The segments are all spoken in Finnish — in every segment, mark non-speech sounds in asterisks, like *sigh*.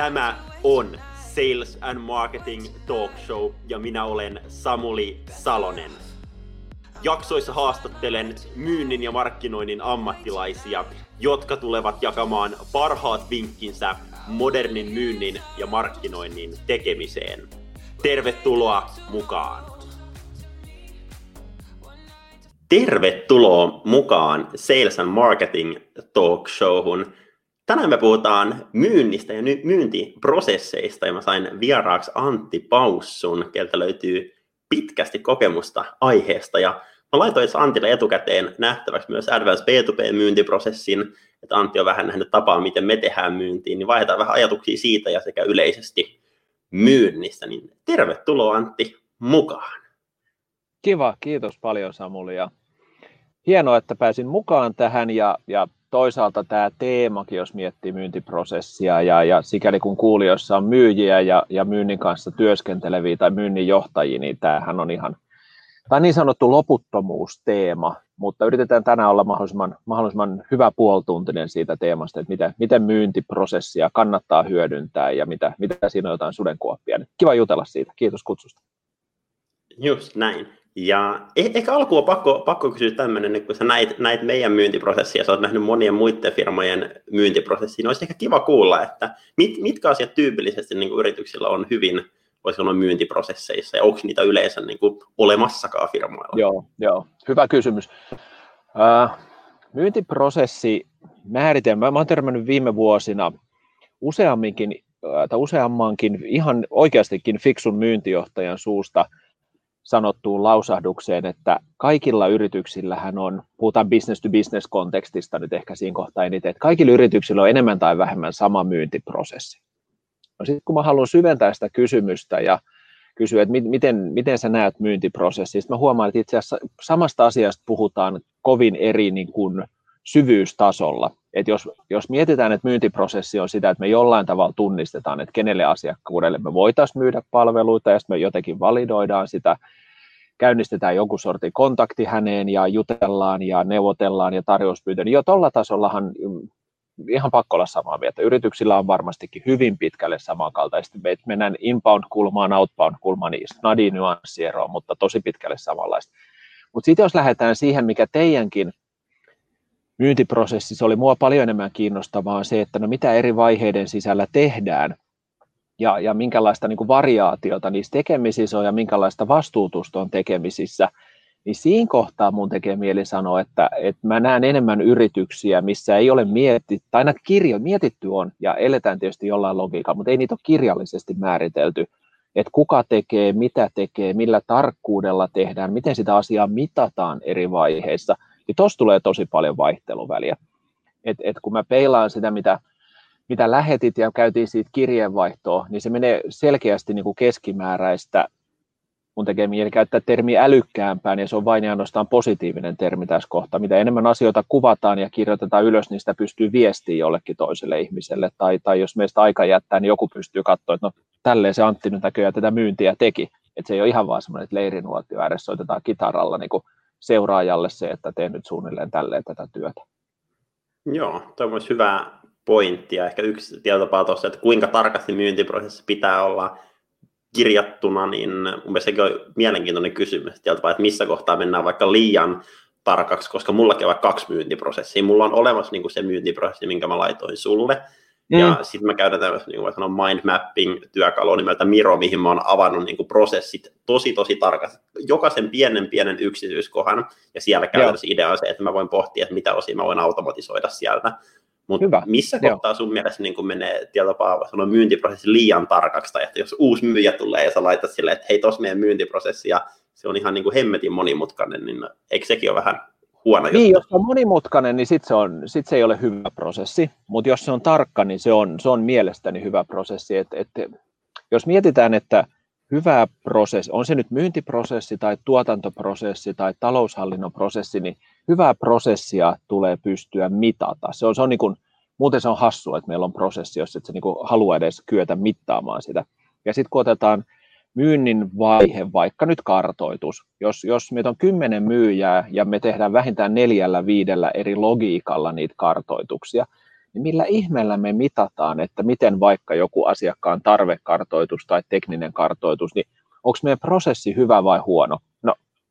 Tämä on Sales and Marketing Talk Show ja minä olen Samuli Salonen. Jaksoissa haastattelen myynnin ja markkinoinnin ammattilaisia, jotka tulevat jakamaan parhaat vinkkinsä modernin myynnin ja markkinoinnin tekemiseen. Tervetuloa mukaan! Tervetuloa mukaan Sales and Marketing Talk Showhun. Tänään me puhutaan myynnistä ja myyntiprosesseista ja mä sain vieraaksi Antti Paussun, keltä löytyy pitkästi kokemusta aiheesta ja mä laitoin Antille etukäteen nähtäväksi myös Advanced B2B-myyntiprosessin, että Antti on vähän nähnyt tapaa, miten me tehdään myyntiin, niin vaihdetaan vähän ajatuksia siitä ja sekä yleisesti myynnistä, niin tervetuloa Antti mukaan. Kiva, kiitos paljon Samuli ja hienoa, että pääsin mukaan tähän ja, ja toisaalta tämä teemakin, jos miettii myyntiprosessia ja, ja sikäli kun kuulijoissa on myyjiä ja, ja myynnin kanssa työskenteleviä tai myynnin johtajia, niin tämähän on ihan tai niin sanottu loputtomuusteema, mutta yritetään tänään olla mahdollisimman, mahdollisimman hyvä puoltuntinen siitä teemasta, että miten, miten myyntiprosessia kannattaa hyödyntää ja mitä, mitä siinä on jotain sudenkuoppia. Kiva jutella siitä. Kiitos kutsusta. Just näin. Ja eh, ehkä alkuun on pakko, pakko kysyä tämmöinen, kun sä näit, näit meidän myyntiprosessia, sä oot nähnyt monien muiden firmojen myyntiprosessia, niin olisi ehkä kiva kuulla, että mit, mitkä asiat tyypillisesti niin kuin yrityksillä on hyvin, voisi sanoa myyntiprosesseissa, ja onko niitä yleensä niin kuin olemassakaan firmoilla? Joo, joo, hyvä kysymys. Äh, myyntiprosessi määritelmä, mä olen törmännyt viime vuosina useamminkin, tai useammankin ihan oikeastikin fiksun myyntijohtajan suusta – sanottuun lausahdukseen, että kaikilla yrityksillähän on, puhutaan business to business kontekstista nyt ehkä siinä kohtaa eniten, että kaikilla yrityksillä on enemmän tai vähemmän sama myyntiprosessi. No sitten kun mä haluan syventää sitä kysymystä ja kysyä, että miten, miten sä näet myyntiprosessista, mä huomaan, että itse asiassa samasta asiasta puhutaan kovin eri niin kuin syvyystasolla. Et jos, jos mietitään, että myyntiprosessi on sitä, että me jollain tavalla tunnistetaan, että kenelle asiakkuudelle me voitaisiin myydä palveluita, ja sitten me jotenkin validoidaan sitä, käynnistetään joku sorti kontakti häneen ja jutellaan ja neuvotellaan ja tarjouspyyntö, niin jo tuolla tasollahan mm, ihan pakko olla samaa mieltä. Yrityksillä on varmastikin hyvin pitkälle samankaltaisesti. Me mennään inbound-kulmaan, outbound-kulmaan, niin snadi nyanssieroa, mutta tosi pitkälle samanlaista. Mutta sitten jos lähdetään siihen, mikä teidänkin myyntiprosessissa oli mua paljon enemmän kiinnostavaa se, että no mitä eri vaiheiden sisällä tehdään ja, ja minkälaista niin kuin variaatiota niissä tekemisissä on ja minkälaista vastuutusta on tekemisissä, niin siinä kohtaa mun tekee mieli sanoa, että, että mä näen enemmän yrityksiä, missä ei ole mietitty, tai aina kirjo, mietitty on, ja eletään tietysti jollain logiikalla, mutta ei niitä ole kirjallisesti määritelty, että kuka tekee, mitä tekee, millä tarkkuudella tehdään, miten sitä asiaa mitataan eri vaiheissa – niin tuossa tulee tosi paljon vaihteluväliä. Et, et kun mä peilaan sitä, mitä, mitä lähetit ja käytiin siitä kirjeenvaihtoa, niin se menee selkeästi niin kuin keskimääräistä, mun tekee mieli käyttää termiä älykkäämpään, ja se on vain ja ainoastaan positiivinen termi tässä kohtaa. Mitä enemmän asioita kuvataan ja kirjoitetaan ylös, niin sitä pystyy viestiä jollekin toiselle ihmiselle, tai, tai jos meistä aika jättää, niin joku pystyy katsoa, että no tälleen se Antti nyt näköjään tätä myyntiä teki. Että se ei ole ihan vaan semmoinen, että leirinuotio ääressä soitetaan kitaralla niin kuin seuraajalle se, että teen nyt suunnilleen tälleen tätä työtä. Joo, on myös hyvä pointti ja ehkä yksi tietotapa tuossa, että kuinka tarkasti myyntiprosessi pitää olla kirjattuna, niin mun mielestä sekin on mielenkiintoinen kysymys, että missä kohtaa mennään vaikka liian tarkaksi, koska mullakin on vaikka kaksi myyntiprosessia. Mulla on olemassa niin kuin se myyntiprosessi, minkä mä laitoin sulle, Mm. Ja sitten mä käytän tämmöistä niin kuin mind mapping-työkalua nimeltä Miro, mihin mä oon avannut niin kuin prosessit tosi tosi tarkasti, jokaisen pienen pienen yksityiskohan, ja siellä käytännössä idea on se, että mä voin pohtia, että mitä osia mä voin automatisoida sieltä. Mutta missä Joo. kohtaa sun mielestä niin menee tietopaa sanoa myyntiprosessi liian tarkaksi, tai että jos uusi myyjä tulee ja sä laitat silleen, että hei, tos meidän myyntiprosessi, ja se on ihan niin kuin hemmetin monimutkainen, niin eikö sekin ole vähän huono juttu. Niin, jos on monimutkainen, niin sitten se, on, sit se ei ole hyvä prosessi, mutta jos se on tarkka, niin se on, se on mielestäni hyvä prosessi. Et, et, jos mietitään, että hyvä prosessi, on se nyt myyntiprosessi tai tuotantoprosessi tai taloushallinnon prosessi, niin hyvää prosessia tulee pystyä mitata. Se on, se on niin kuin, muuten se on hassua, että meillä on prosessi, jos et se niin halua edes kyetä mittaamaan sitä. Ja sitten kun otetaan myynnin vaihe, vaikka nyt kartoitus, jos, jos meitä on kymmenen myyjää ja me tehdään vähintään neljällä viidellä eri logiikalla niitä kartoituksia, niin millä ihmeellä me mitataan, että miten vaikka joku asiakkaan tarvekartoitus tai tekninen kartoitus, niin onko meidän prosessi hyvä vai huono?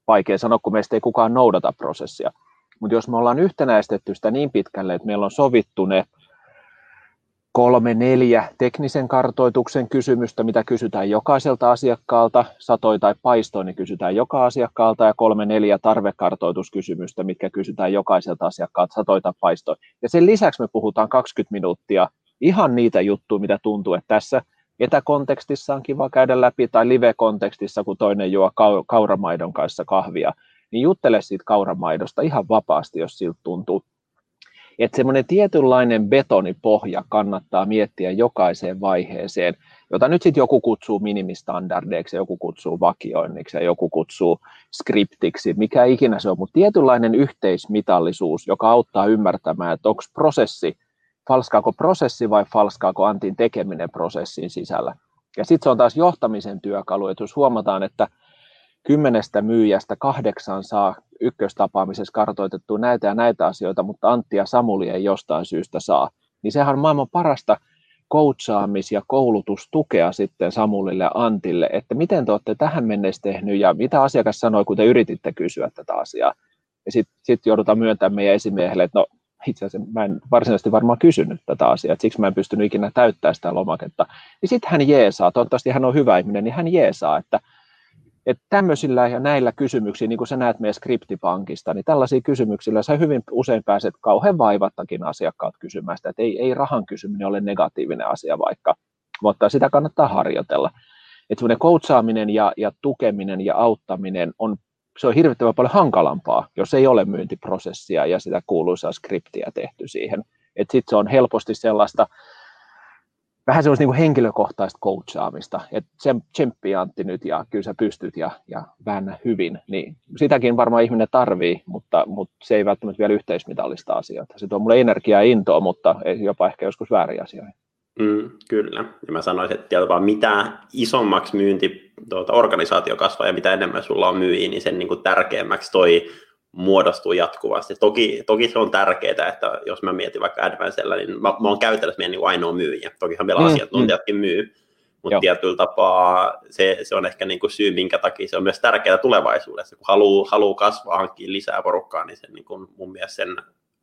Vaikea sanoa, kun meistä ei kukaan noudata prosessia. Mutta jos me ollaan yhtenäistetty sitä niin pitkälle, että meillä on sovittu ne kolme, neljä teknisen kartoituksen kysymystä, mitä kysytään jokaiselta asiakkaalta, satoi tai paistoi, niin kysytään joka asiakkaalta, ja kolme, neljä tarvekartoituskysymystä, mitkä kysytään jokaiselta asiakkaalta, satoi tai paistoi. Ja sen lisäksi me puhutaan 20 minuuttia ihan niitä juttuja, mitä tuntuu, että tässä etäkontekstissa on kiva käydä läpi, tai live-kontekstissa, kun toinen juo kauramaidon kanssa kahvia, niin juttele siitä kauramaidosta ihan vapaasti, jos siltä tuntuu. Että semmoinen tietynlainen betonipohja kannattaa miettiä jokaiseen vaiheeseen, jota nyt sitten joku kutsuu minimistandardeiksi, joku kutsuu vakioinniksi ja joku kutsuu skriptiksi, mikä ikinä se on, mutta tietynlainen yhteismitallisuus, joka auttaa ymmärtämään, että onko prosessi, falskaako prosessi vai falskaako Antin tekeminen prosessin sisällä. Ja sitten se on taas johtamisen työkalu, että jos huomataan, että kymmenestä myyjästä kahdeksan saa ykköstapaamisessa kartoitettua näitä ja näitä asioita, mutta Antti ja Samuli ei jostain syystä saa, niin sehän on maailman parasta coachaamis- ja koulutustukea sitten Samulille ja Antille, että miten te olette tähän mennessä tehnyt ja mitä asiakas sanoi, kun te yrititte kysyä tätä asiaa. Ja sitten sit joudutaan myöntämään meidän esimiehelle, että no itse asiassa mä en varsinaisesti varmaan kysynyt tätä asiaa, että siksi mä en pystynyt ikinä täyttämään sitä lomaketta. Niin sitten hän jeesaa, toivottavasti hän on hyvä ihminen, niin hän jeesaa, että että tämmöisillä ja näillä kysymyksillä, niin kuin sä näet meidän skriptipankista, niin tällaisia kysymyksillä sä hyvin usein pääset kauhean vaivattakin asiakkaat kysymään sitä, että ei, ei rahan kysyminen ole negatiivinen asia vaikka, mutta sitä kannattaa harjoitella. Että semmoinen coachaaminen ja, ja tukeminen ja auttaminen on, se on hirvittävän paljon hankalampaa, jos ei ole myyntiprosessia ja sitä kuuluisaa skriptiä tehty siihen. Sitten se on helposti sellaista, vähän semmoista niin henkilökohtaista coachaamista, että tsemppi Antti nyt ja kyllä sä pystyt ja, ja väännä hyvin, niin sitäkin varmaan ihminen tarvii, mutta, mutta se ei välttämättä vielä yhteismitallista asioita. Se tuo mulle energiaa ja intoa, mutta ei jopa ehkä joskus väärin asioihin. Mm, kyllä. Ja mä sanoisin, että vaan mitä isommaksi myynti tuota, organisaatio kasvaa ja mitä enemmän sulla on myyjiä, niin sen niin kuin tärkeämmäksi toi muodostuu jatkuvasti. Toki, toki se on tärkeää, että jos mä mietin vaikka Advancella, niin mä, mä oon käytännössä meidän niin ainoa myyjä. Tokihan meillä mm, asiantuntijatkin mm. myy, mutta tietyllä tapaa se, se on ehkä niin kuin syy, minkä takia se on myös tärkeää tulevaisuudessa. Kun haluaa, haluaa kasvaa, hankkia lisää porukkaa, niin sen, niin kuin mun mielestä sen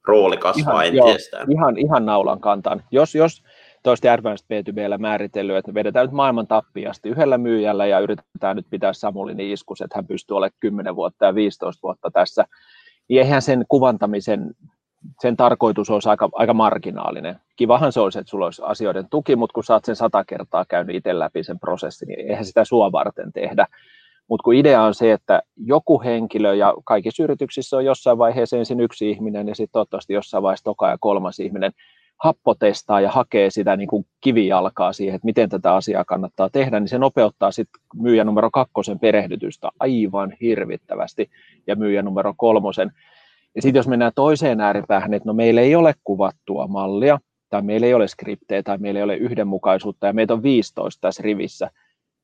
rooli kasvaa ihan, entisestään. Joo, ihan, ihan naulan kantaan. Jos, jos toista Advanced B2Bllä määritellyt, että me vedetään nyt maailman tappiasti yhdellä myyjällä ja yritetään nyt pitää Samulin iskus, että hän pystyy olemaan 10 vuotta ja 15 vuotta tässä, niin eihän sen kuvantamisen sen tarkoitus olisi aika, aika marginaalinen. Kivahan se olisi, että sulla olisi asioiden tuki, mutta kun sä oot sen sata kertaa käynyt itse läpi sen prosessin, niin eihän sitä sua varten tehdä. Mutta kun idea on se, että joku henkilö, ja kaikissa yrityksissä on jossain vaiheessa ensin yksi ihminen, ja sitten toivottavasti jossain vaiheessa toka ja kolmas ihminen, happotestaa ja hakee sitä niin kuin kivijalkaa siihen, että miten tätä asiaa kannattaa tehdä, niin se nopeuttaa sitten myyjä numero kakkosen perehdytystä aivan hirvittävästi ja myyjä numero kolmosen. Ja sitten jos mennään toiseen ääripäähän, että no meillä ei ole kuvattua mallia, tai meillä ei ole skriptejä, tai meillä ei ole yhdenmukaisuutta, ja meitä on 15 tässä rivissä,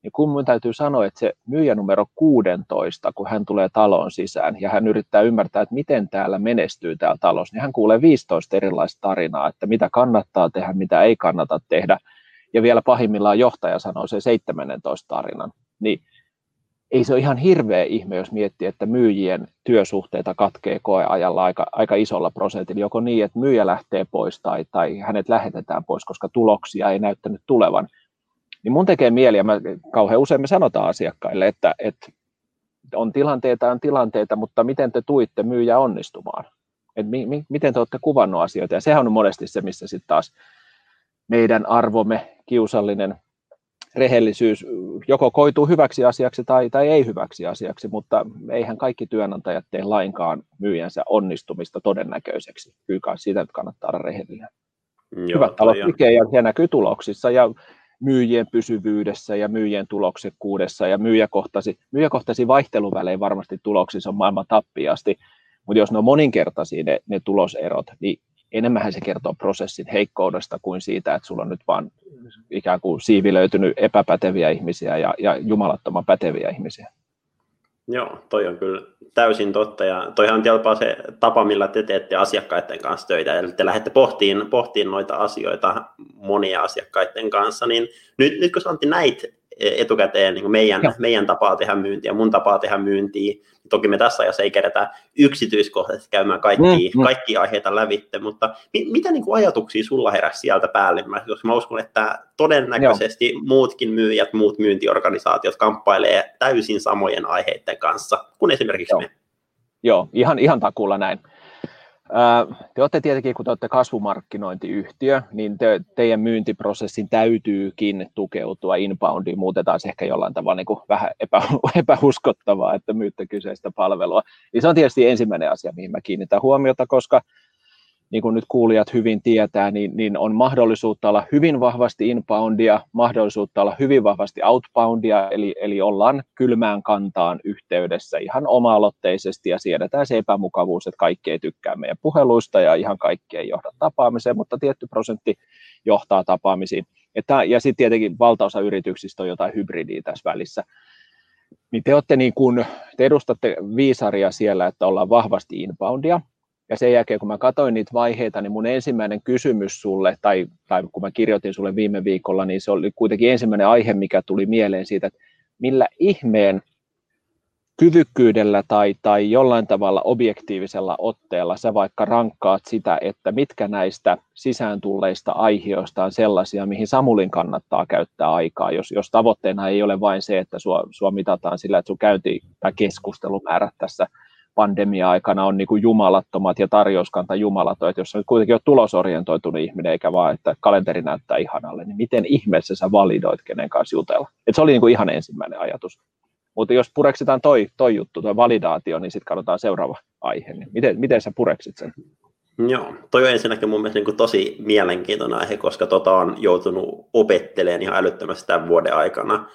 niin kun minun täytyy sanoa, että se myyjä numero 16, kun hän tulee taloon sisään ja hän yrittää ymmärtää, että miten täällä menestyy täällä talossa, niin hän kuulee 15 erilaista tarinaa, että mitä kannattaa tehdä, mitä ei kannata tehdä. Ja vielä pahimmillaan johtaja sanoo se 17 tarinan. Niin ei se ole ihan hirveä ihme, jos miettii, että myyjien työsuhteita katkee koeajalla aika, aika isolla prosentilla. Joko niin, että myyjä lähtee pois tai, tai hänet lähetetään pois, koska tuloksia ei näyttänyt tulevan – niin mun tekee mieli, ja mä, kauhean usein me sanotaan asiakkaille, että, että on tilanteita, on tilanteita, mutta miten te tuitte myyjä onnistumaan? Et mi, mi, miten te olette kuvannut asioita? Ja sehän on monesti se, missä sitten taas meidän arvomme, kiusallinen rehellisyys joko koituu hyväksi asiaksi tai, tai ei hyväksi asiaksi, mutta eihän kaikki työnantajat tee lainkaan myyjänsä onnistumista todennäköiseksi. Kyllä siitä nyt kannattaa olla rehellinen. Joo, Hyvät talot tekee ja se näkyy tuloksissa ja myyjien pysyvyydessä ja myyjien tuloksekkuudessa ja myyjäkohtaisi, myyjäkohtaisi vaihteluvälein varmasti tuloksissa on maailman tappiasti, mutta jos ne on moninkertaisia ne, ne tuloserot, niin enemmän se kertoo prosessin heikkoudesta kuin siitä, että sulla on nyt vaan ikään kuin siivilöitynyt epäpäteviä ihmisiä ja, ja jumalattoman päteviä ihmisiä. Joo, toi on kyllä täysin totta. Ja toihan jopa se tapa, millä te teette asiakkaiden kanssa töitä. Eli te lähdette pohtiin, pohtiin noita asioita monia asiakkaiden kanssa. Niin nyt, nyt kun Antti näit etukäteen niin meidän, meidän tapaa tehdä myyntiä, mun tapaa tehdä myyntiä. Toki me tässä ajassa ei kerätä yksityiskohtaisesti käymään kaikki, mm, mm. kaikki aiheita lävitte, mutta mi, mitä niin kuin ajatuksia sulla heräsi sieltä päällimmäiseksi? Koska mä uskon, että todennäköisesti Joo. muutkin myyjät, muut myyntiorganisaatiot kamppailee täysin samojen aiheiden kanssa kuin esimerkiksi Joo. me. Joo, ihan, ihan takuulla näin. Te olette tietenkin, kun te olette kasvumarkkinointiyhtiö, niin te, teidän myyntiprosessin täytyykin tukeutua inboundiin, muuten taas ehkä jollain tavalla niin kuin vähän epä, *laughs* epäuskottavaa, että myytte kyseistä palvelua. Niin se on tietysti ensimmäinen asia, mihin mä kiinnitän huomiota, koska niin kuin nyt kuulijat hyvin tietää, niin, niin on mahdollisuutta olla hyvin vahvasti inboundia, mahdollisuutta olla hyvin vahvasti outboundia, eli, eli ollaan kylmään kantaan yhteydessä ihan oma-aloitteisesti ja siedetään se epämukavuus, että kaikki ei tykkää meidän puheluista ja ihan kaikki ei johda tapaamiseen, mutta tietty prosentti johtaa tapaamisiin. Että, ja sitten tietenkin valtaosa yrityksistä on jotain hybridiä tässä välissä. Niin te, olette niin kun, te edustatte viisaria siellä, että ollaan vahvasti inboundia, ja sen jälkeen, kun mä katsoin niitä vaiheita, niin mun ensimmäinen kysymys sulle, tai, tai kun mä kirjoitin sulle viime viikolla, niin se oli kuitenkin ensimmäinen aihe, mikä tuli mieleen siitä, että millä ihmeen kyvykkyydellä tai, tai jollain tavalla objektiivisella otteella sä vaikka rankkaat sitä, että mitkä näistä sisään tulleista aiheista on sellaisia, mihin Samulin kannattaa käyttää aikaa, jos, jos tavoitteena ei ole vain se, että sua, sua mitataan sillä, että sun käynti tai keskustelumäärät tässä pandemia-aikana on niin kuin jumalattomat ja tarjouskanta jumalaton, että jos on kuitenkin on tulosorientoitunut ihminen eikä vaan, että kalenteri näyttää ihanalle, niin miten ihmeessä sä validoit kenen kanssa jutella? Et se oli niin kuin ihan ensimmäinen ajatus. Mutta jos pureksitaan toi, toi juttu, toi validaatio, niin sitten katsotaan seuraava aihe. Niin miten, miten sä pureksit sen? Joo, toi on ensinnäkin mun mielestä niin tosi mielenkiintoinen aihe, koska tota on joutunut opettelemaan ihan älyttömästi tämän vuoden aikana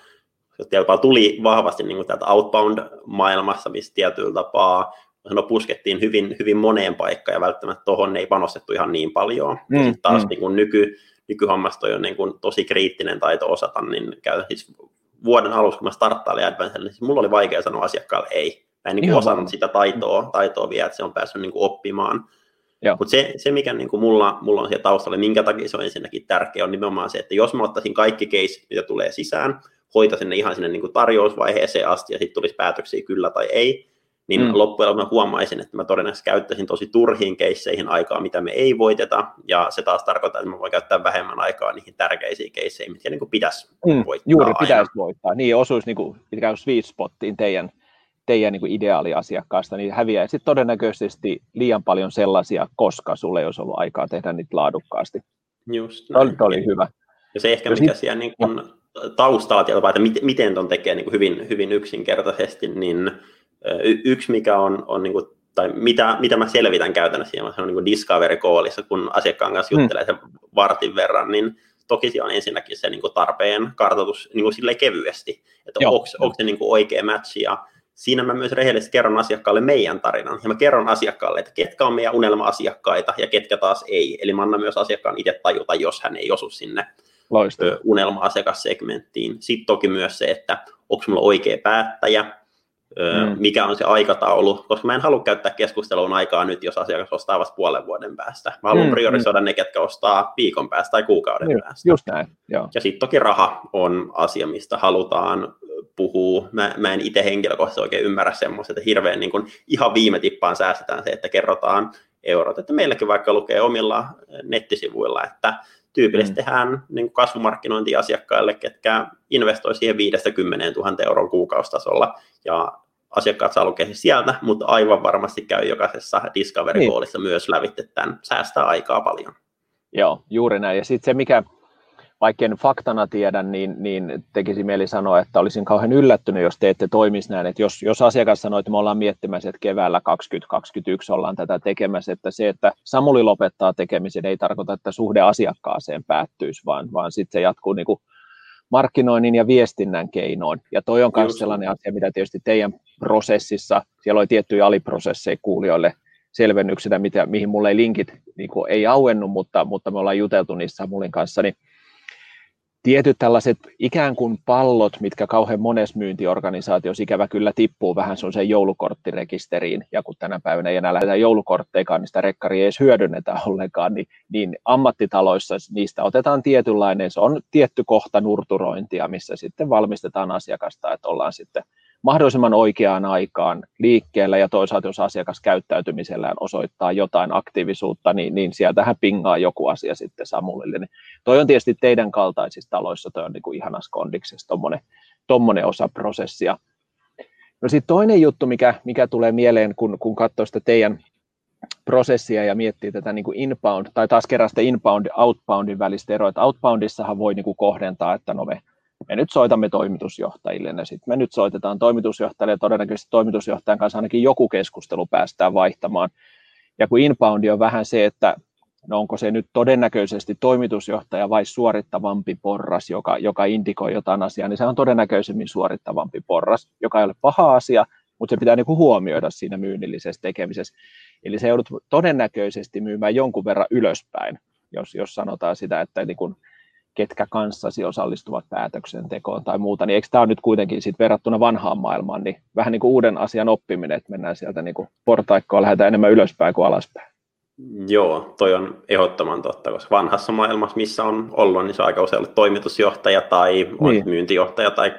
jopa tuli vahvasti niin kuin täältä outbound-maailmassa, missä tietyllä tapaa no, puskettiin hyvin, hyvin moneen paikkaan ja välttämättä tuohon ei panostettu ihan niin paljon. Mm, sitten taas mm. niin kuin nyky, nykyhommasta on niin kuin tosi kriittinen taito osata, niin käy siis vuoden alussa, kun mä starttailin Advancelle, niin siis mulla oli vaikea sanoa asiakkaalle ei. Mä en niin kuin osannut sitä taitoa, taitoa vielä, että se on päässyt niin kuin oppimaan. Mutta se, se, mikä niin kuin mulla, mulla on siellä taustalla, minkä takia se on ensinnäkin tärkeä, on nimenomaan se, että jos mä ottaisin kaikki keisit, mitä tulee sisään, hoitaisin ne ihan sinne niin kuin tarjousvaiheeseen asti ja sitten tulisi päätöksiä kyllä tai ei, niin mm. loppujen lopuksi mä huomaisin, että mä todennäköisesti käyttäisin tosi turhiin keisseihin aikaa, mitä me ei voiteta, ja se taas tarkoittaa, että mä voin käyttää vähemmän aikaa niihin tärkeisiin keisseihin, mitkä niin kuin pitäisi mm, voittaa Juuri, aina. pitäisi voittaa. Niin, osuisi niin kuin, ikään sweet spottiin teidän, teidän niin kuin ideaaliasiakkaasta, niin häviää sitten todennäköisesti liian paljon sellaisia, koska sulle ei olisi ollut aikaa tehdä niitä laadukkaasti. Just näin. Oli, oli hyvä. Ja se ehkä, mikä siellä niin kun taustalla tietoa, että miten, miten ton tekee niin kuin hyvin, hyvin yksinkertaisesti, niin y- yksi mikä on, on niin kuin, tai mitä, mitä mä selvitän käytännössä, se on niin discovery callissa, kun asiakkaan kanssa mm. juttelee sen vartin verran, niin toki se on ensinnäkin se niin kuin tarpeen kartoitus niin kuin kevyesti, että onko, onko se niin kuin oikea match, ja siinä mä myös rehellisesti kerron asiakkaalle meidän tarinan, ja mä kerron asiakkaalle, että ketkä on meidän unelma-asiakkaita, ja ketkä taas ei, eli mä annan myös asiakkaan itse tajuta, jos hän ei osu sinne Loistava. unelma-asiakassegmenttiin. Sitten toki myös se, että onko mulla oikea päättäjä, mm. mikä on se aikataulu, koska mä en halua käyttää keskusteluun aikaa nyt, jos asiakas ostaa vasta puolen vuoden päästä. Mä haluan mm, priorisoida mm. ne, ketkä ostaa viikon päästä tai kuukauden just, päästä. Just näin, joo. Ja sitten toki raha on asia, mistä halutaan puhua. Mä, mä en itse henkilökohtaisesti oikein ymmärrä semmoista, että hirveän niin kun ihan viime tippaan säästetään se, että kerrotaan eurot. Että meilläkin vaikka lukee omilla nettisivuilla, että tyypillisesti mm. tehdään niin kasvumarkkinointiasiakkaille, ketkä investoi siihen 50 000 euron kuukaustasolla, ja asiakkaat saa lukea sieltä, mutta aivan varmasti käy jokaisessa Discovery-koolissa niin. myös lävitte tämän, säästää aikaa paljon. Joo, juuri näin. Ja sitten se, mikä vaikka en faktana tiedä, niin, niin tekisi mieli sanoa, että olisin kauhean yllättynyt, jos te ette toimisi näin. Että jos, jos asiakas sanoo, että me ollaan miettimässä, että keväällä 2021 ollaan tätä tekemässä, että se, että Samuli lopettaa tekemisen, ei tarkoita, että suhde asiakkaaseen päättyisi, vaan, vaan sitten se jatkuu niin kuin markkinoinnin ja viestinnän keinoin. Ja toi on myös sellainen asia, mitä tietysti teidän prosessissa, siellä oli tiettyjä aliprosesseja kuulijoille selvennyksenä, mitä, mihin mulle ei linkit niin kuin, ei auennut, mutta, mutta me ollaan juteltu niissä Samulin kanssa, niin tietyt tällaiset ikään kuin pallot, mitkä kauhean monessa myyntiorganisaatiossa ikävä kyllä tippuu vähän sen joulukorttirekisteriin, ja kun tänä päivänä ei enää lähdetä joulukortteikaan, niin sitä rekkaria ei edes hyödynnetä ollenkaan, niin, niin ammattitaloissa niistä otetaan tietynlainen, se on tietty kohta nurturointia, missä sitten valmistetaan asiakasta, että ollaan sitten mahdollisimman oikeaan aikaan liikkeellä ja toisaalta jos asiakas käyttäytymisellään osoittaa jotain aktiivisuutta, niin, niin sieltähän pingaa joku asia sitten Samulille. Niin toi on tietysti teidän kaltaisissa taloissa, toi on niin kuin ihanas kondiksessa tommonen, tommonen osa prosessia. No sitten toinen juttu, mikä, mikä tulee mieleen, kun, kun katsoo sitä teidän prosessia ja miettii tätä niin kuin inbound, tai taas kerran sitä inbound outboundin välistä eroa, että outboundissahan voi niin kuin kohdentaa, että no me me nyt soitamme toimitusjohtajille ja sitten me nyt soitetaan toimitusjohtajalle ja todennäköisesti toimitusjohtajan kanssa ainakin joku keskustelu päästään vaihtamaan. Ja kun inbound on vähän se, että no onko se nyt todennäköisesti toimitusjohtaja vai suorittavampi porras, joka, joka indikoi jotain asiaa, niin se on todennäköisemmin suorittavampi porras, joka ei ole paha asia, mutta se pitää niin huomioida siinä myynnillisessä tekemisessä. Eli se joudut todennäköisesti myymään jonkun verran ylöspäin, jos, jos sanotaan sitä, että niin kuin ketkä kanssasi osallistuvat päätöksentekoon tai muuta, niin eikö tämä ole nyt kuitenkin sit verrattuna vanhaan maailmaan, niin vähän niin kuin uuden asian oppiminen, että mennään sieltä niin kuin portaikkoa, lähdetään enemmän ylöspäin kuin alaspäin. Joo, toi on ehdottoman totta, koska vanhassa maailmassa, missä on ollut, niin se on aika usein ollut toimitusjohtaja tai niin. myyntijohtaja tai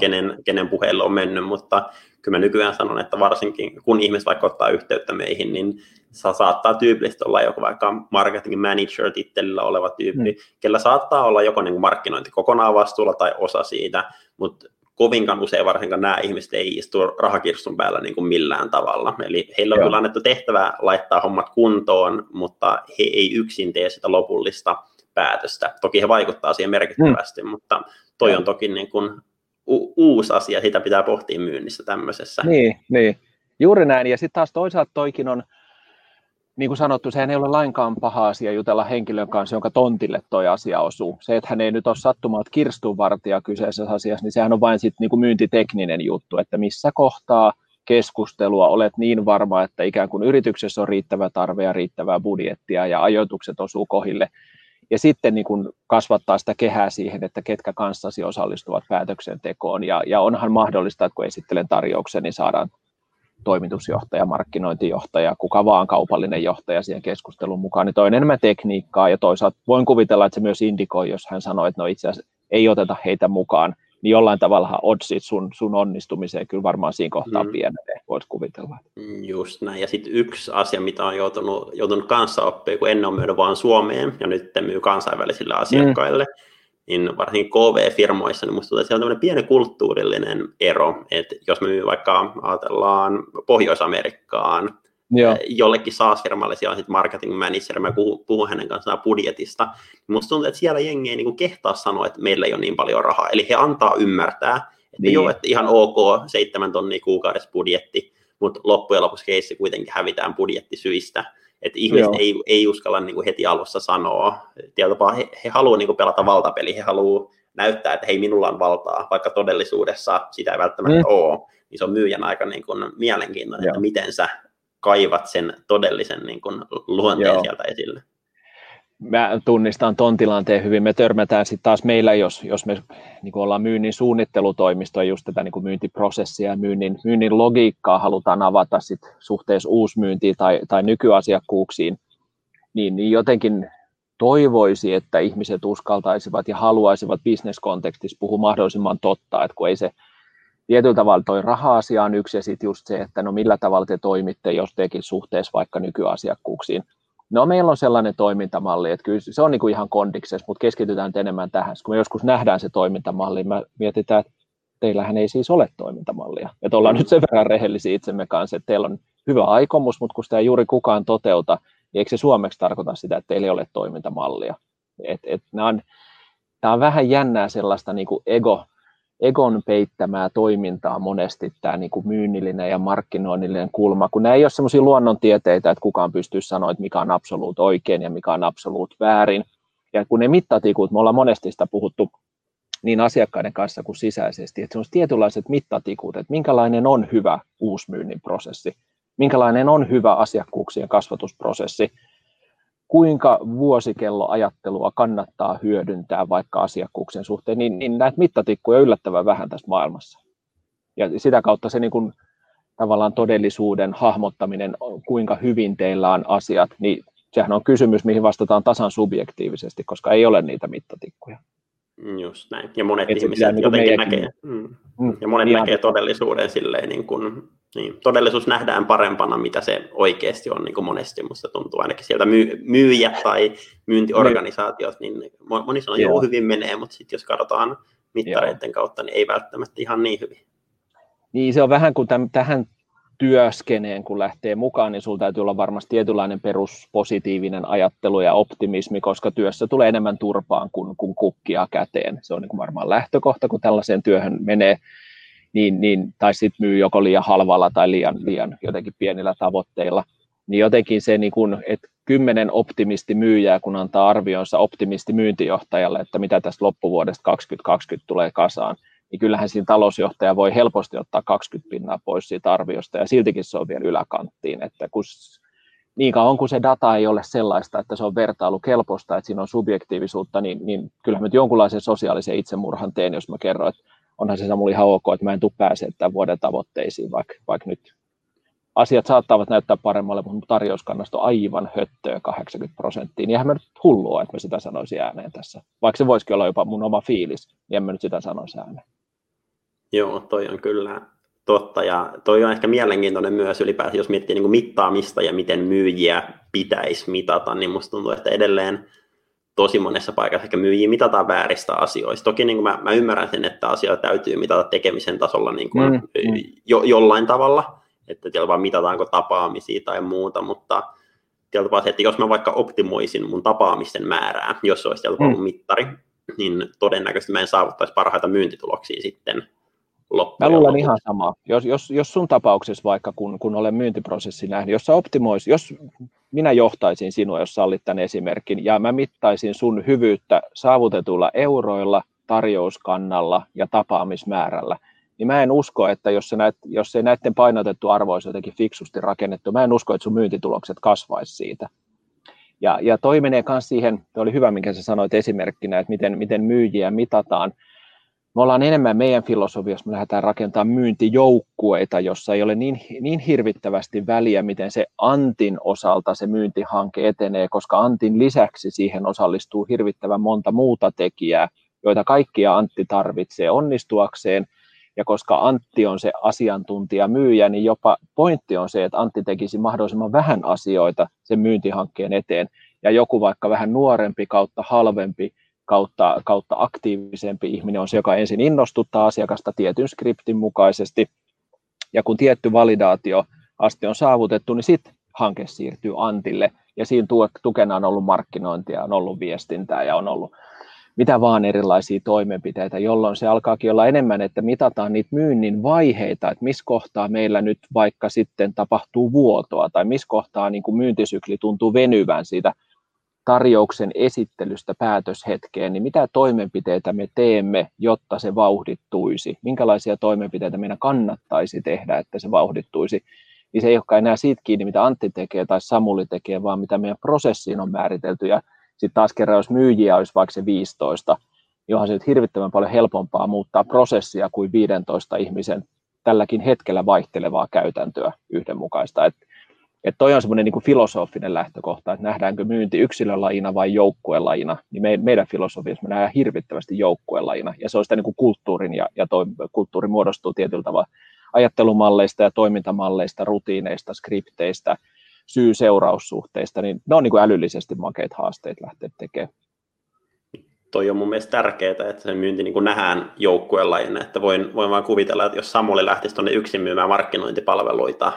kenen, kenen puheelle on mennyt, mutta kyllä mä nykyään sanon, että varsinkin kun ihmiset vaikka ottaa yhteyttä meihin, niin sa- saattaa tyypillisesti olla joku vaikka marketing manager tittelillä oleva tyyppi, mm. kellä saattaa olla joko niin kuin markkinointi kokonaan vastuulla tai osa siitä, mutta kovinkaan usein varsinkaan nämä ihmiset ei istu rahakirstun päällä niin kuin millään tavalla. Eli heillä on Joo. kyllä annettu tehtävä laittaa hommat kuntoon, mutta he ei yksin tee sitä lopullista päätöstä. Toki he vaikuttaa siihen merkittävästi, mm. mutta toi Joo. on toki niin kuin u- uusi asia, sitä pitää pohtia myynnissä tämmöisessä. Niin, niin. juuri näin. Ja sitten taas toisaalta toikin on, niin kuin sanottu, sehän ei ole lainkaan paha asia jutella henkilön kanssa, jonka tontille toi asia osuu. Se, että hän ei nyt ole sattumalta kirstunvartija kyseisessä asiassa, niin sehän on vain sitten niin kuin myyntitekninen juttu, että missä kohtaa keskustelua olet niin varma, että ikään kuin yrityksessä on riittävä tarve ja riittävää budjettia ja ajoitukset osuu kohille, ja sitten niin kuin kasvattaa sitä kehää siihen, että ketkä kanssasi osallistuvat päätöksentekoon. Ja, ja onhan mahdollista, että kun esittelen tarjouksen, niin saadaan toimitusjohtaja, markkinointijohtaja, kuka vaan kaupallinen johtaja siihen keskustelun mukaan, niin toi on enemmän tekniikkaa ja toisaalta voin kuvitella, että se myös indikoi, jos hän sanoo, että no itse asiassa ei oteta heitä mukaan, niin jollain tavalla oddsit sun, sun onnistumiseen kyllä varmaan siinä kohtaa mm. pienenee, voit kuvitella. Mm, just näin. Ja sitten yksi asia, mitä on joutunut, joutunut kanssa oppia, kun ennen on myynyt vain Suomeen ja nyt myy kansainvälisille asiakkaille, mm. niin varsinkin KV-firmoissa, niin musta siellä on pieni kulttuurillinen ero, että jos me vaikka ajatellaan Pohjois-Amerikkaan, Joo. jollekin SaaS-firmalle siellä on sitten marketing manager, mä puhun, puhun hänen kanssaan budjetista. Musta tuntuu, että siellä jengi ei niin kehtaa sanoa, että meillä ei ole niin paljon rahaa. Eli he antaa ymmärtää, että niin. joo, että ihan ok, seitsemän tonnia kuukaudessa budjetti, mutta loppujen lopuksi keissi kuitenkin hävitään budjettisyistä. Että ihmiset ei, ei uskalla niin kuin heti alussa sanoa. Tietysti he, he haluavat niin pelata valtapeli, he haluavat näyttää, että hei, minulla on valtaa, vaikka todellisuudessa sitä ei välttämättä mm. ole. Niin se on myyjän aika niin kuin mielenkiintoinen, Joo. että miten sä kaivat sen todellisen niin kuin, luonteen Joo. sieltä esille. Mä tunnistan ton tilanteen hyvin. Me törmätään sitten taas meillä, jos, jos me niin kuin ollaan myynnin suunnittelutoimisto ja just tätä niin kuin myyntiprosessia ja myynnin, myynnin logiikkaa halutaan avata sit suhteessa uusmyyntiin tai, tai nykyasiakkuuksiin, niin, niin jotenkin toivoisi, että ihmiset uskaltaisivat ja haluaisivat bisneskontekstissa puhua mahdollisimman totta, että kun ei se tietyllä tavalla toi raha-asia on yksi ja sitten just se, että no millä tavalla te toimitte jostakin suhteessa vaikka nykyasiakkuuksiin. No meillä on sellainen toimintamalli, että kyllä se on niin kuin ihan kondiksessa, mutta keskitytään nyt enemmän tähän. Kun me joskus nähdään se toimintamalli, me mietitään, että teillähän ei siis ole toimintamallia. Että ollaan nyt sen verran rehellisiä itsemme kanssa, että teillä on hyvä aikomus, mutta kun sitä ei juuri kukaan toteuta, niin eikö se suomeksi tarkoita sitä, että teillä ei ole toimintamallia? Et, et on, tämä on vähän jännää sellaista niin kuin ego, egon peittämää toimintaa monesti tämä niin kuin myynnillinen ja markkinoinnillinen kulma, kun nämä ei ole sellaisia luonnontieteitä, että kukaan pystyy sanoa, että mikä on absoluut oikein ja mikä on absoluut väärin. Ja kun ne mittatikut, me ollaan monesti sitä puhuttu niin asiakkaiden kanssa kuin sisäisesti, että se on tietynlaiset mittatikut, että minkälainen on hyvä uusmyynnin prosessi, minkälainen on hyvä asiakkuuksien kasvatusprosessi, kuinka vuosikelloajattelua kannattaa hyödyntää vaikka asiakkuuksien suhteen, niin, niin näitä mittatikkuja yllättävän vähän tässä maailmassa. Ja sitä kautta se niin kuin, tavallaan todellisuuden hahmottaminen, kuinka hyvin teillä on asiat, niin sehän on kysymys, mihin vastataan tasan subjektiivisesti, koska ei ole niitä mittatikkuja. Just näin. Ja monet Et ihmiset niin jotenkin näkee, mm. Mm. ja monet niin näkee todellisuuden silleen, niin kuin, niin, todellisuus nähdään parempana, mitä se oikeasti on, niin kuin monesti musta tuntuu, ainakin sieltä myy, myyjät tai myyntiorganisaatiot, niin moni sanoo, joo, hyvin menee, mutta sitten jos katsotaan mittareiden joo. kautta, niin ei välttämättä ihan niin hyvin. Niin se on vähän kuin täm, tähän työskeneen, kun lähtee mukaan, niin sinulla täytyy olla varmasti tietynlainen peruspositiivinen ajattelu ja optimismi, koska työssä tulee enemmän turpaan kuin, kuin kukkia käteen. Se on niin kuin varmaan lähtökohta, kun tällaiseen työhön menee, niin, niin, tai sitten myy joko liian halvalla tai liian, liian jotenkin pienillä tavoitteilla. Niin jotenkin se, niin kun, että kymmenen optimisti myyjää, kun antaa arvionsa optimisti myyntijohtajalle, että mitä tästä loppuvuodesta 2020 tulee kasaan, niin kyllähän siinä talousjohtaja voi helposti ottaa 20 pinnaa pois siitä arviosta ja siltikin se on vielä yläkanttiin, että kun niin kauan kuin se data ei ole sellaista, että se on vertailukelpoista, että siinä on subjektiivisuutta, niin, niin kyllähän nyt jonkunlaisen sosiaalisen itsemurhan teen, jos mä kerron, että onhan se Samuli ihan ok, että mä en tule pääse tämän vuoden tavoitteisiin, vaikka, vaikka nyt asiat saattavat näyttää paremmalle, mutta tarjouskannasta on aivan höttöä 80 prosenttia, niin eihän mä nyt hullua, että mä sitä sanoisin ääneen tässä. Vaikka se voisikin olla jopa mun oma fiilis, niin en mä nyt sitä sanoisi ääneen. Joo, toi on kyllä totta ja toi on ehkä mielenkiintoinen myös ylipäätään, jos miettii niin kuin mittaamista ja miten myyjiä pitäisi mitata, niin musta tuntuu, että edelleen tosi monessa paikassa ehkä myyjiä mitataan vääristä asioista. Toki niin kuin mä, mä ymmärrän sen, että asioita täytyy mitata tekemisen tasolla niin kuin mm, mm. Jo, jollain tavalla, että siellä vaan mitataanko tapaamisia tai muuta, mutta vaan se, että jos mä vaikka optimoisin mun tapaamisten määrää, jos se olisi mm. mittari, niin todennäköisesti mä en saavuttaisi parhaita myyntituloksia sitten Mä luulen ihan sama. Jos, jos, jos sun tapauksessa vaikka, kun, kun olen myyntiprosessi nähnyt, jos sä optimois, jos minä johtaisin sinua, jos sallit tämän esimerkin, ja mä mittaisin sun hyvyyttä saavutetuilla euroilla, tarjouskannalla ja tapaamismäärällä, niin mä en usko, että jos, se näet, jos ei näiden painotettu arvo olisi jotenkin fiksusti rakennettu, mä en usko, että sun myyntitulokset kasvaisi siitä. Ja, ja toi menee myös siihen, oli hyvä, minkä sä sanoit esimerkkinä, että miten, miten myyjiä mitataan me ollaan enemmän meidän filosofiassa, me lähdetään rakentamaan myyntijoukkueita, jossa ei ole niin, niin hirvittävästi väliä, miten se Antin osalta se myyntihanke etenee, koska Antin lisäksi siihen osallistuu hirvittävän monta muuta tekijää, joita kaikkia Antti tarvitsee onnistuakseen, ja koska Antti on se asiantuntija myyjä, niin jopa pointti on se, että Antti tekisi mahdollisimman vähän asioita sen myyntihankkeen eteen, ja joku vaikka vähän nuorempi kautta halvempi kautta, kautta aktiivisempi ihminen on se, joka ensin innostuttaa asiakasta tietyn skriptin mukaisesti, ja kun tietty validaatio asti on saavutettu, niin sitten hanke siirtyy Antille, ja siinä tukena on ollut markkinointia, on ollut viestintää ja on ollut mitä vaan erilaisia toimenpiteitä, jolloin se alkaakin olla enemmän, että mitataan niitä myynnin vaiheita, että missä kohtaa meillä nyt vaikka sitten tapahtuu vuotoa, tai missä kohtaa niin kuin myyntisykli tuntuu venyvän siitä tarjouksen esittelystä päätöshetkeen, niin mitä toimenpiteitä me teemme, jotta se vauhdittuisi? Minkälaisia toimenpiteitä meidän kannattaisi tehdä, että se vauhdittuisi? Niin se ei olekaan enää siitä kiinni, mitä Antti tekee tai Samuli tekee, vaan mitä meidän prosessiin on määritelty. Ja sitten taas kerran, jos myyjiä olisi vaikka se 15, niin onhan se nyt hirvittävän paljon helpompaa muuttaa prosessia kuin 15 ihmisen tälläkin hetkellä vaihtelevaa käytäntöä yhdenmukaista. Että että toi on semmoinen niin filosofinen lähtökohta, että nähdäänkö myynti yksilölajina vai joukkuelajina, niin me, meidän filosofiassa me nähdään hirvittävästi joukkuelajina, ja se on sitä niin kuin kulttuurin, ja, ja toi, kulttuuri muodostuu tietyllä tavalla ajattelumalleista ja toimintamalleista, rutiineista, skripteistä, syy-seuraussuhteista, niin ne on niin kuin älyllisesti makeita haasteita lähteä tekemään toi on mun mielestä tärkeää, että se myynti niin kuin nähdään joukkuelajina, että voin, voin vaan kuvitella, että jos Samuli lähtisi tuonne yksin myymään markkinointipalveluita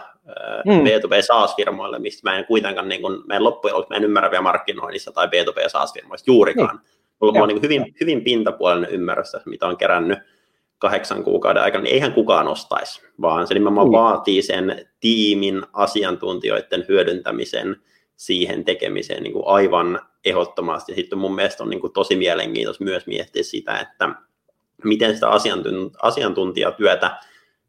mm. B2B SaaS-firmoille, mistä mä en kuitenkaan, niin kuin, mä en loppujen lopuksi, mä en ymmärrä vielä markkinoinnissa tai B2B SaaS-firmoista juurikaan. Niin. Mulla on niin hyvin, hyvin pintapuolinen ymmärrys, mitä on kerännyt kahdeksan kuukauden aikana, niin eihän kukaan ostaisi, vaan se nimenomaan mm. vaatii sen tiimin asiantuntijoiden hyödyntämisen siihen tekemiseen niin kuin aivan ehdottomasti. Sitten mun mielestä on niin kuin tosi mielenkiintoista myös miettiä sitä, että miten sitä asiantuntijatyötä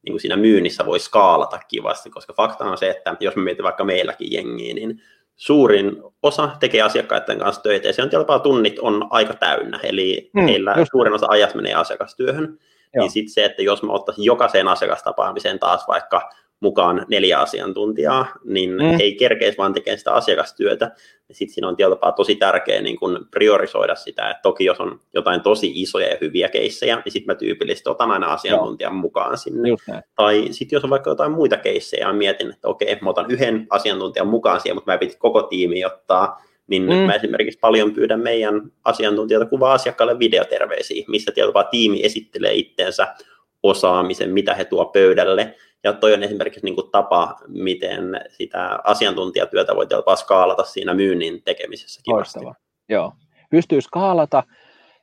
niin kuin siinä myynnissä voi skaalata kivasti, koska fakta on se, että jos me mietin vaikka meilläkin jengiä, niin suurin osa tekee asiakkaiden kanssa töitä, ja se on jopa tunnit on aika täynnä, eli mm, heillä just. suurin osa ajasta menee asiakastyöhön. Joo. Niin sitten se, että jos mä ottaisin jokaiseen asiakastapaamiseen taas vaikka mukaan neljä asiantuntijaa, niin mm. ei kerkeisi vaan tekemään sitä asiakastyötä. Sitten siinä on tietyllä tosi tärkeää niin kun priorisoida sitä, että toki jos on jotain tosi isoja ja hyviä keissejä, niin sitten mä tyypillisesti otan aina asiantuntijan Joo. mukaan sinne. Tai sitten jos on vaikka jotain muita keissejä, ja mietin, että okei, mä otan yhden asiantuntijan mukaan siihen, mutta mä piti koko tiimi ottaa, niin mm. mä esimerkiksi paljon pyydän meidän asiantuntijoita kuvaa asiakkaalle videoterveisiä, missä tietyllä tiimi esittelee itteensä osaamisen, mitä he tuo pöydälle, ja toi on esimerkiksi niin kuin tapa, miten sitä asiantuntijatyötä voi jopa skaalata siinä myynnin tekemisessä kivasti. Joo, pystyy skaalata,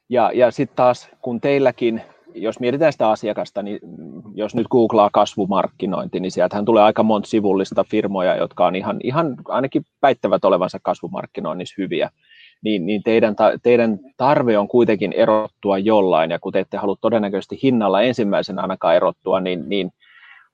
ja, ja sitten taas kun teilläkin, jos mietitään sitä asiakasta, niin jos nyt googlaa kasvumarkkinointi, niin sieltähän tulee aika monta sivullista firmoja, jotka on ihan, ihan ainakin väittävät olevansa kasvumarkkinoinnissa hyviä, niin, niin teidän, teidän tarve on kuitenkin erottua jollain, ja kun te ette halua todennäköisesti hinnalla ensimmäisenä ainakaan erottua, niin, niin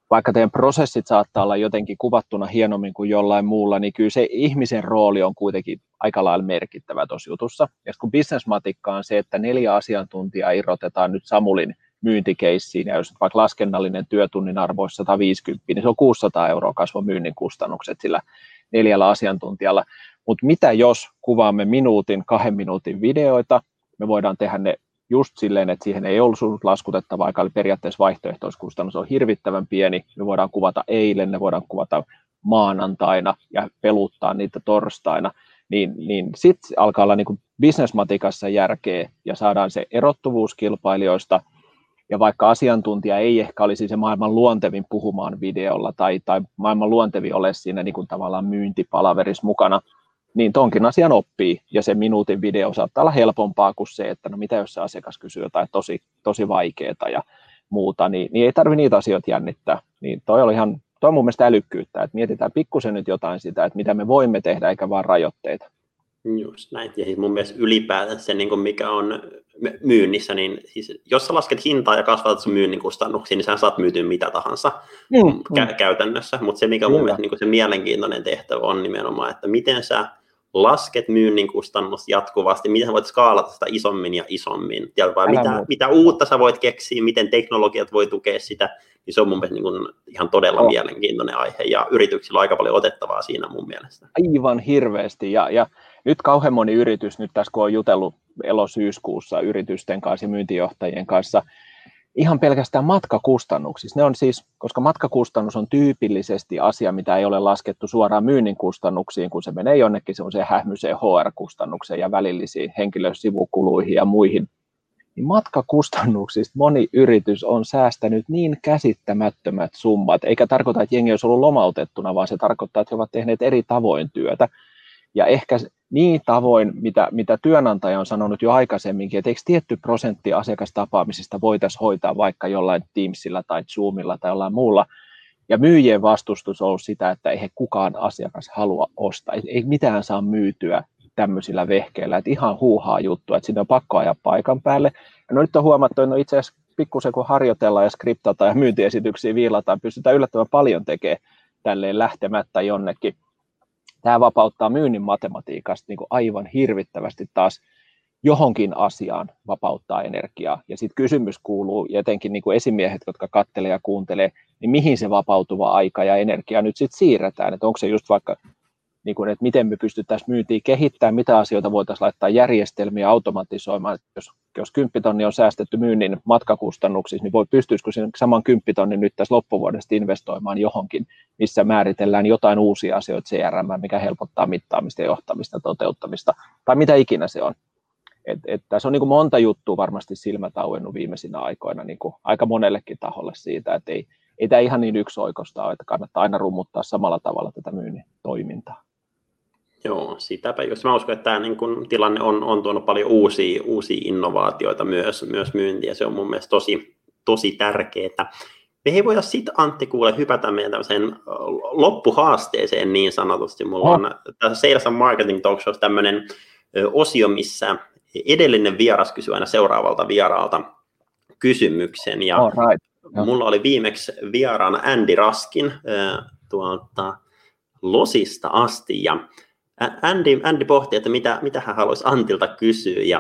vaikka teidän prosessit saattaa olla jotenkin kuvattuna hienommin kuin jollain muulla, niin kyllä se ihmisen rooli on kuitenkin aika lailla merkittävä tuossa jutussa. Ja kun bisnesmatikka on se, että neljä asiantuntijaa irrotetaan nyt Samulin myyntikeissiin, ja jos vaikka laskennallinen työtunnin arvo olisi 150, niin se on 600 euroa kasvo myynnin kustannukset sillä neljällä asiantuntijalla. Mutta mitä jos kuvaamme minuutin, kahden minuutin videoita, me voidaan tehdä ne just silleen, että siihen ei ollut laskutettavaa, aika oli periaatteessa vaihtoehtoiskustannus on hirvittävän pieni. Me voidaan kuvata eilen, ne voidaan kuvata maanantaina ja peluttaa niitä torstaina. Niin, niin sitten alkaa olla niin bisnesmatikassa järkeä ja saadaan se erottuvuus kilpailijoista. Ja vaikka asiantuntija ei ehkä olisi se maailman luontevin puhumaan videolla tai, tai maailman luontevin ole siinä niin kuin tavallaan myyntipalaverissa mukana, niin tonkin asian oppii, ja se minuutin video saattaa olla helpompaa kuin se, että no mitä jos se asiakas kysyy jotain tosi, tosi vaikeaa ja muuta, niin, niin ei tarvitse niitä asioita jännittää. Niin toi oli ihan, toi on mun mielestä älykkyyttä, että mietitään pikkusen nyt jotain sitä, että mitä me voimme tehdä, eikä vaan rajoitteita. Just näin, ja siis mun mielestä ylipäätään se, niin kuin mikä on myynnissä, niin siis jos sä lasket hintaa ja kasvatat sun myynnin kustannuksia, niin sä saat myytyä mitä tahansa mm, kä- mm. käytännössä, mutta se mikä mun mielestä niin se mielenkiintoinen tehtävä on nimenomaan, että miten sä lasket myynnin kustannus jatkuvasti, miten sä voit skaalata sitä isommin ja isommin, vai mitä, mitä uutta sä voit keksiä, miten teknologiat voi tukea sitä, niin se on mun mielestä niin kuin ihan todella oh. mielenkiintoinen aihe, ja yrityksillä on aika paljon otettavaa siinä mun mielestä. Aivan hirveästi, ja, ja nyt kauhean moni yritys, nyt tässä kun on jutellut elosyyskuussa yritysten kanssa ja myyntijohtajien kanssa, ihan pelkästään matkakustannuksissa. Ne on siis, koska matkakustannus on tyypillisesti asia, mitä ei ole laskettu suoraan myynnin kustannuksiin, kun se menee jonnekin semmoiseen hähmyseen HR-kustannukseen ja välillisiin henkilösivukuluihin ja muihin. Niin matkakustannuksista moni yritys on säästänyt niin käsittämättömät summat, eikä tarkoita, että jengi olisi ollut lomautettuna, vaan se tarkoittaa, että he ovat tehneet eri tavoin työtä. Ja ehkä niin tavoin, mitä, mitä työnantaja on sanonut jo aikaisemminkin, että eikö tietty prosentti asiakastapaamisista voitaisiin hoitaa vaikka jollain Teamsilla tai Zoomilla tai jollain muulla, ja myyjien vastustus on ollut sitä, että ei he kukaan asiakas halua ostaa, ei mitään saa myytyä tämmöisillä vehkeillä, että ihan huuhaa juttu, että sinne on pakko ajaa paikan päälle. Ja no nyt on huomattu, että no itse asiassa pikkusen kun harjoitellaan ja skriptata ja myyntiesityksiä viilataan, pystytään yllättävän paljon tekemään tälleen lähtemättä jonnekin tämä vapauttaa myynnin matematiikasta niin kuin aivan hirvittävästi taas johonkin asiaan vapauttaa energiaa. Ja sitten kysymys kuuluu, ja etenkin niin kuin esimiehet, jotka kattelee ja kuuntelee, niin mihin se vapautuva aika ja energia nyt sitten siirretään. Että onko se just vaikka niin kuin, että miten me pystyttäisiin myyntiä kehittämään, mitä asioita voitaisiin laittaa järjestelmiä automatisoimaan. Jos, jos 10 tonni on säästetty myynnin matkakustannuksissa, niin voi pystyisikö sen saman 10 tonnin nyt tässä loppuvuodesta investoimaan johonkin, missä määritellään jotain uusia asioita CRM, mikä helpottaa mittaamista, johtamista, toteuttamista, tai mitä ikinä se on. Et, et tässä on niin kuin monta juttua varmasti silmät auennut viimeisinä aikoina niin kuin aika monellekin taholle siitä, että ei, ei tämä ihan niin yksioikoista ole, että kannattaa aina rummuttaa samalla tavalla tätä myynnin toimintaa. Joo, sitäpä jos mä uskon, että tämä niin kun, tilanne on, on tuonut paljon uusia, uusia innovaatioita myös, myös myyntiä. Se on mun mielestä tosi, tosi tärkeää. Me ei voida sitten Antti kuule hypätä meidän tämmöiseen loppuhaasteeseen niin sanotusti. Mulla on tässä Sales and Marketing Talk Show tämmöinen osio, missä edellinen vieras kysyy aina seuraavalta vieraalta kysymyksen. Ja right. mulla oli viimeksi vieraana Andy Raskin tuolta Losista asti. Ja Andy, Andy pohti, että mitä, mitä hän haluaisi Antilta kysyä, ja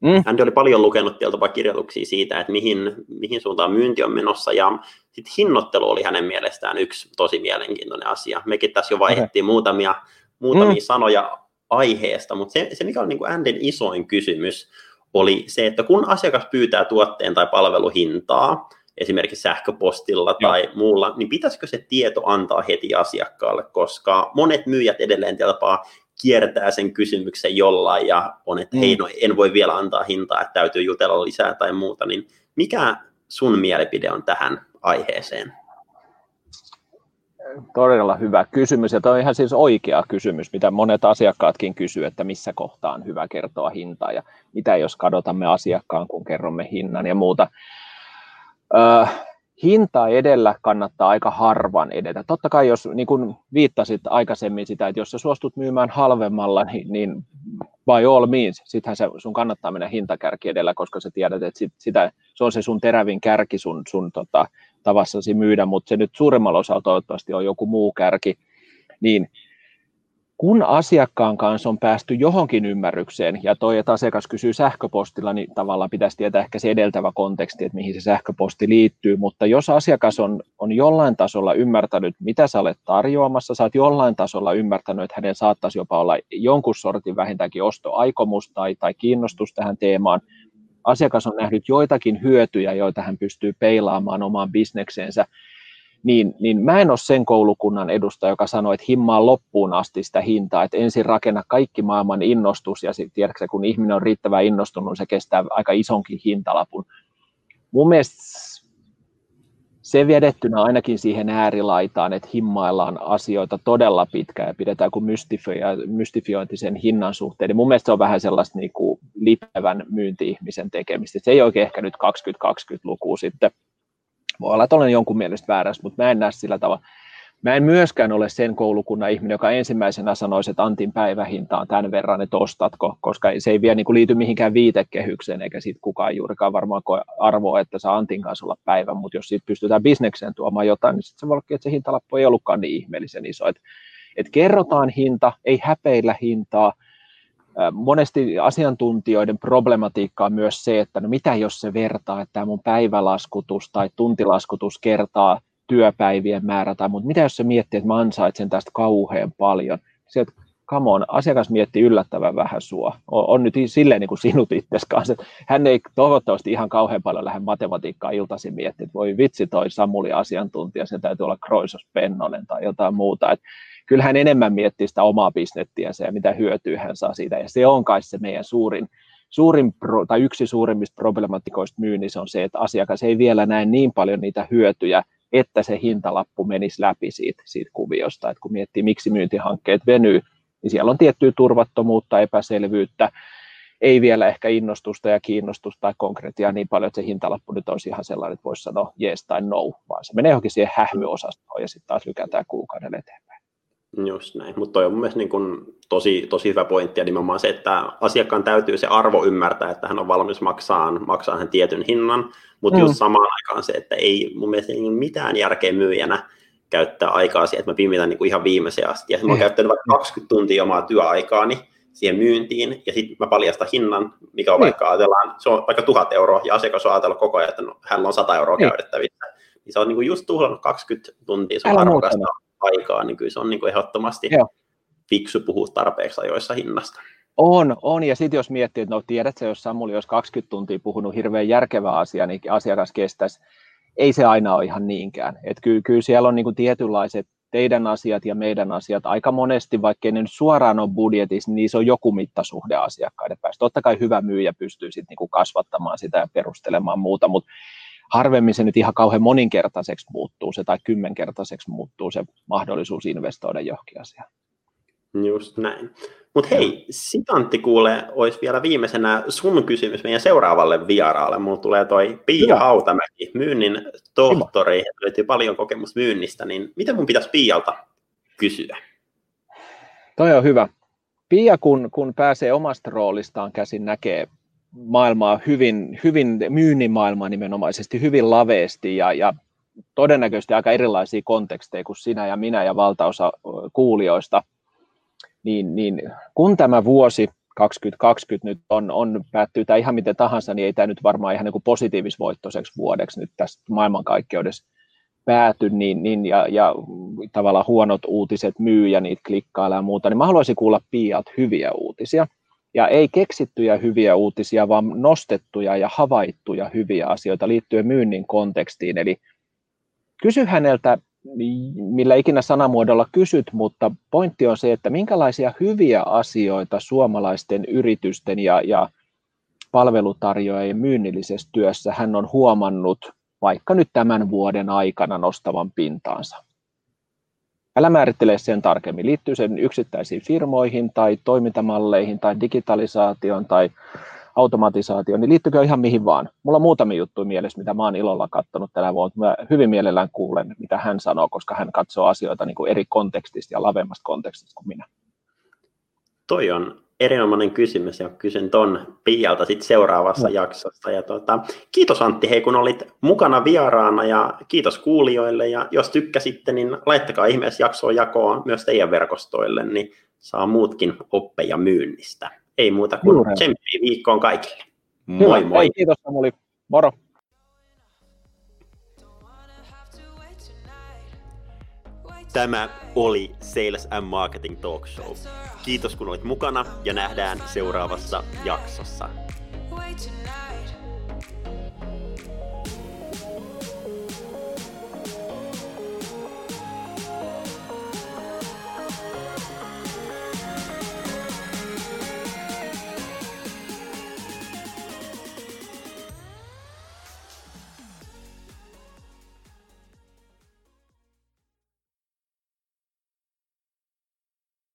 mm. Andy oli paljon lukenut tieltä kirjoituksia siitä, että mihin, mihin suuntaan myynti on menossa, ja sitten hinnoittelu oli hänen mielestään yksi tosi mielenkiintoinen asia. Mekin tässä jo vaihdettiin okay. muutamia, muutamia mm. sanoja aiheesta, mutta se, se mikä on niin kuin Andyn isoin kysymys, oli se, että kun asiakas pyytää tuotteen tai palveluhintaa, esimerkiksi sähköpostilla tai Joo. muulla, niin pitäisikö se tieto antaa heti asiakkaalle, koska monet myyjät edelleen tapaa kiertää sen kysymyksen jollain ja on, että mm. hei, no en voi vielä antaa hintaa, että täytyy jutella lisää tai muuta, niin mikä sun mielipide on tähän aiheeseen? Todella hyvä kysymys, ja tämä on ihan siis oikea kysymys, mitä monet asiakkaatkin kysyvät, että missä kohtaa on hyvä kertoa hintaa, ja mitä jos kadotamme asiakkaan, kun kerromme hinnan ja muuta. Öö, hinta edellä kannattaa aika harvan edetä. Totta kai, jos niin kuin viittasit aikaisemmin sitä, että jos sä suostut myymään halvemmalla, niin, niin by all means, sittenhän sun kannattaa mennä hintakärki edellä, koska sä tiedät, että sit, sitä, se on se sun terävin kärki sun, sun tota, tavassasi myydä, mutta se nyt suuremmalla osalla toivottavasti on joku muu kärki, niin kun asiakkaan kanssa on päästy johonkin ymmärrykseen, ja toi, että asiakas kysyy sähköpostilla, niin tavallaan pitäisi tietää ehkä se edeltävä konteksti, että mihin se sähköposti liittyy, mutta jos asiakas on, on jollain tasolla ymmärtänyt, mitä sä olet tarjoamassa, sä oot jollain tasolla ymmärtänyt, että hänen saattaisi jopa olla jonkun sortin vähintäänkin ostoaikomus tai, tai kiinnostus tähän teemaan, asiakas on nähnyt joitakin hyötyjä, joita hän pystyy peilaamaan omaan bisnekseensä, niin, niin mä en ole sen koulukunnan edustaja, joka sanoo, että himmaa loppuun asti sitä hintaa, että ensin rakenna kaikki maailman innostus, ja sitten tiedätkö, kun ihminen on riittävän innostunut, se kestää aika isonkin hintalapun. Mun mielestä se vedettynä ainakin siihen äärilaitaan, että himmaillaan asioita todella pitkään ja pidetään kuin mystifiointi sen hinnan suhteen, niin mun mielestä se on vähän sellaista niin kuin lipevän myynti-ihmisen tekemistä. Se ei oikein ehkä nyt 2020-luku sitten voi olla, että olen jonkun mielestä väärässä, mutta mä en näe sillä tavalla. Mä en myöskään ole sen koulukunnan ihminen, joka ensimmäisenä sanoisi, että Antin päivähinta on tämän verran, että ostatko, koska se ei vielä niin liity mihinkään viitekehykseen, eikä siitä kukaan juurikaan varmaan koe arvoa, että saa Antin kanssa olla päivä, mutta jos siitä pystytään bisnekseen tuomaan jotain, niin sitten se voi olla, että se hintalappu ei ollutkaan niin ihmeellisen iso. Että et kerrotaan hinta, ei häpeillä hintaa, monesti asiantuntijoiden problematiikka on myös se, että no mitä jos se vertaa, että tämä mun päivälaskutus tai tuntilaskutus kertaa työpäivien määrä, tai mutta mitä jos se miettii, että mä ansaitsen tästä kauhean paljon. Se, että come on, asiakas miettii yllättävän vähän sua. On, on nyt silleen niin kuin sinut itses kanssa. Hän ei toivottavasti ihan kauhean paljon lähde matematiikkaa iltaisin miettiä, että voi vitsi toi Samuli asiantuntija, se täytyy olla Kroisos Pennonen tai jotain muuta. Että kyllä hän enemmän miettii sitä omaa bisnettiänsä ja mitä hyötyä hän saa siitä. Ja se on kai se meidän suurin, suurin pro, tai yksi suurimmista problematikoista myynnissä on se, että asiakas ei vielä näe niin paljon niitä hyötyjä, että se hintalappu menisi läpi siitä, siitä kuviosta. Et kun miettii, miksi myyntihankkeet venyy, niin siellä on tiettyä turvattomuutta, epäselvyyttä, ei vielä ehkä innostusta ja kiinnostusta tai konkretiaa niin paljon, että se hintalappu nyt olisi ihan sellainen, että voisi sanoa yes tai no, vaan se menee johonkin siihen hähmyosastoon ja sitten taas lykätään kuukauden eteenpäin. Just näin, mutta toi on mun niin kun tosi, tosi hyvä pointti ja nimenomaan se, että asiakkaan täytyy se arvo ymmärtää, että hän on valmis maksaa, maksaa hän tietyn hinnan, mutta mm. just samaan aikaan se, että ei mun mielestä ei mitään järkeä myyjänä käyttää aikaa siihen, että mä pimitän niin kuin ihan viimeiseen asti. Ja mä oon mm. käyttänyt vaikka 20 tuntia omaa työaikaani siihen myyntiin, ja sitten mä paljastan hinnan, mikä on mm. vaikka ajatellaan, se on vaikka tuhat euroa, ja asiakas on ajatellut koko ajan, että no, hän on 100 euroa mm. käytettävissä. Niin se on niin kuin just tuhlannut 20 tuntia sun arvokasta aikaa, niin kyllä se on niin kuin ehdottomasti Joo. fiksu puhua tarpeeksi ajoissa hinnasta. On, on. Ja sitten jos miettii, että no tiedätkö, jos Samuli olisi 20 tuntia puhunut hirveän järkevää asiaa, niin asiakas kestäisi. Ei se aina ole ihan niinkään. Et kyllä, kyllä siellä on niin kuin tietynlaiset teidän asiat ja meidän asiat aika monesti, vaikka ne nyt suoraan on budjetissa, niin se on joku mittasuhde asiakkaiden päästä. Totta kai hyvä myyjä pystyy sitten niin kasvattamaan sitä ja perustelemaan muuta, mutta harvemmin se nyt ihan kauhean moninkertaiseksi muuttuu se tai kymmenkertaiseksi muuttuu se mahdollisuus investoida johonkin asiaan. Just näin. Mutta hei, Sitantti kuule, olisi vielä viimeisenä sun kysymys meidän seuraavalle vieraalle. Mulla tulee toi Pia Hautamäki, myynnin tohtori, löytyy paljon kokemusta myynnistä, niin miten mun pitäisi Pialta kysyä? Toi on hyvä. Pia, kun, kun pääsee omasta roolistaan käsin näkee maailmaa hyvin, hyvin myynnin maailmaa nimenomaisesti hyvin laveesti ja, ja todennäköisesti aika erilaisia konteksteja kuin sinä ja minä ja valtaosa kuulijoista, niin, niin kun tämä vuosi 2020 nyt on, on päättyy tämä ihan miten tahansa, niin ei tämä nyt varmaan ihan niin positiivisvoittoiseksi vuodeksi nyt tästä maailmankaikkeudessa pääty, niin, niin ja, ja tavallaan huonot uutiset myy ja niitä klikkailla ja muuta, niin mä haluaisin kuulla Piat hyviä uutisia. Ja ei keksittyjä hyviä uutisia, vaan nostettuja ja havaittuja hyviä asioita liittyen myynnin kontekstiin. Eli kysy häneltä, millä ikinä sanamuodolla kysyt, mutta pointti on se, että minkälaisia hyviä asioita suomalaisten yritysten ja, ja palvelutarjoajien myynnillisessä työssä hän on huomannut vaikka nyt tämän vuoden aikana nostavan pintaansa. Älä määrittele sen tarkemmin. Liittyy sen yksittäisiin firmoihin tai toimintamalleihin tai digitalisaation tai automatisaatioon, niin liittyykö ihan mihin vaan. Mulla on muutamia juttuja mielessä, mitä mä oon ilolla katsonut tänä vuonna. Mä hyvin mielellään kuulen, mitä hän sanoo, koska hän katsoo asioita niin kuin eri kontekstista ja lavemmasta kontekstista kuin minä. Toi on erinomainen kysymys ja kysyn ton Pialta sitten seuraavassa no. jaksossa. Ja tuota, kiitos Antti, hei kun olit mukana vieraana ja kiitos kuulijoille ja jos tykkäsitte, niin laittakaa ihmeessä jaksoa jakoon myös teidän verkostoille, niin saa muutkin oppeja myynnistä. Ei muuta kuin tsemppiä viikkoon kaikille. Moi Hyvä. moi. Hei, kiitos Samuli. Moro. Tämä oli Sales and Marketing Talk Show. Kiitos kun olit mukana ja nähdään seuraavassa jaksossa.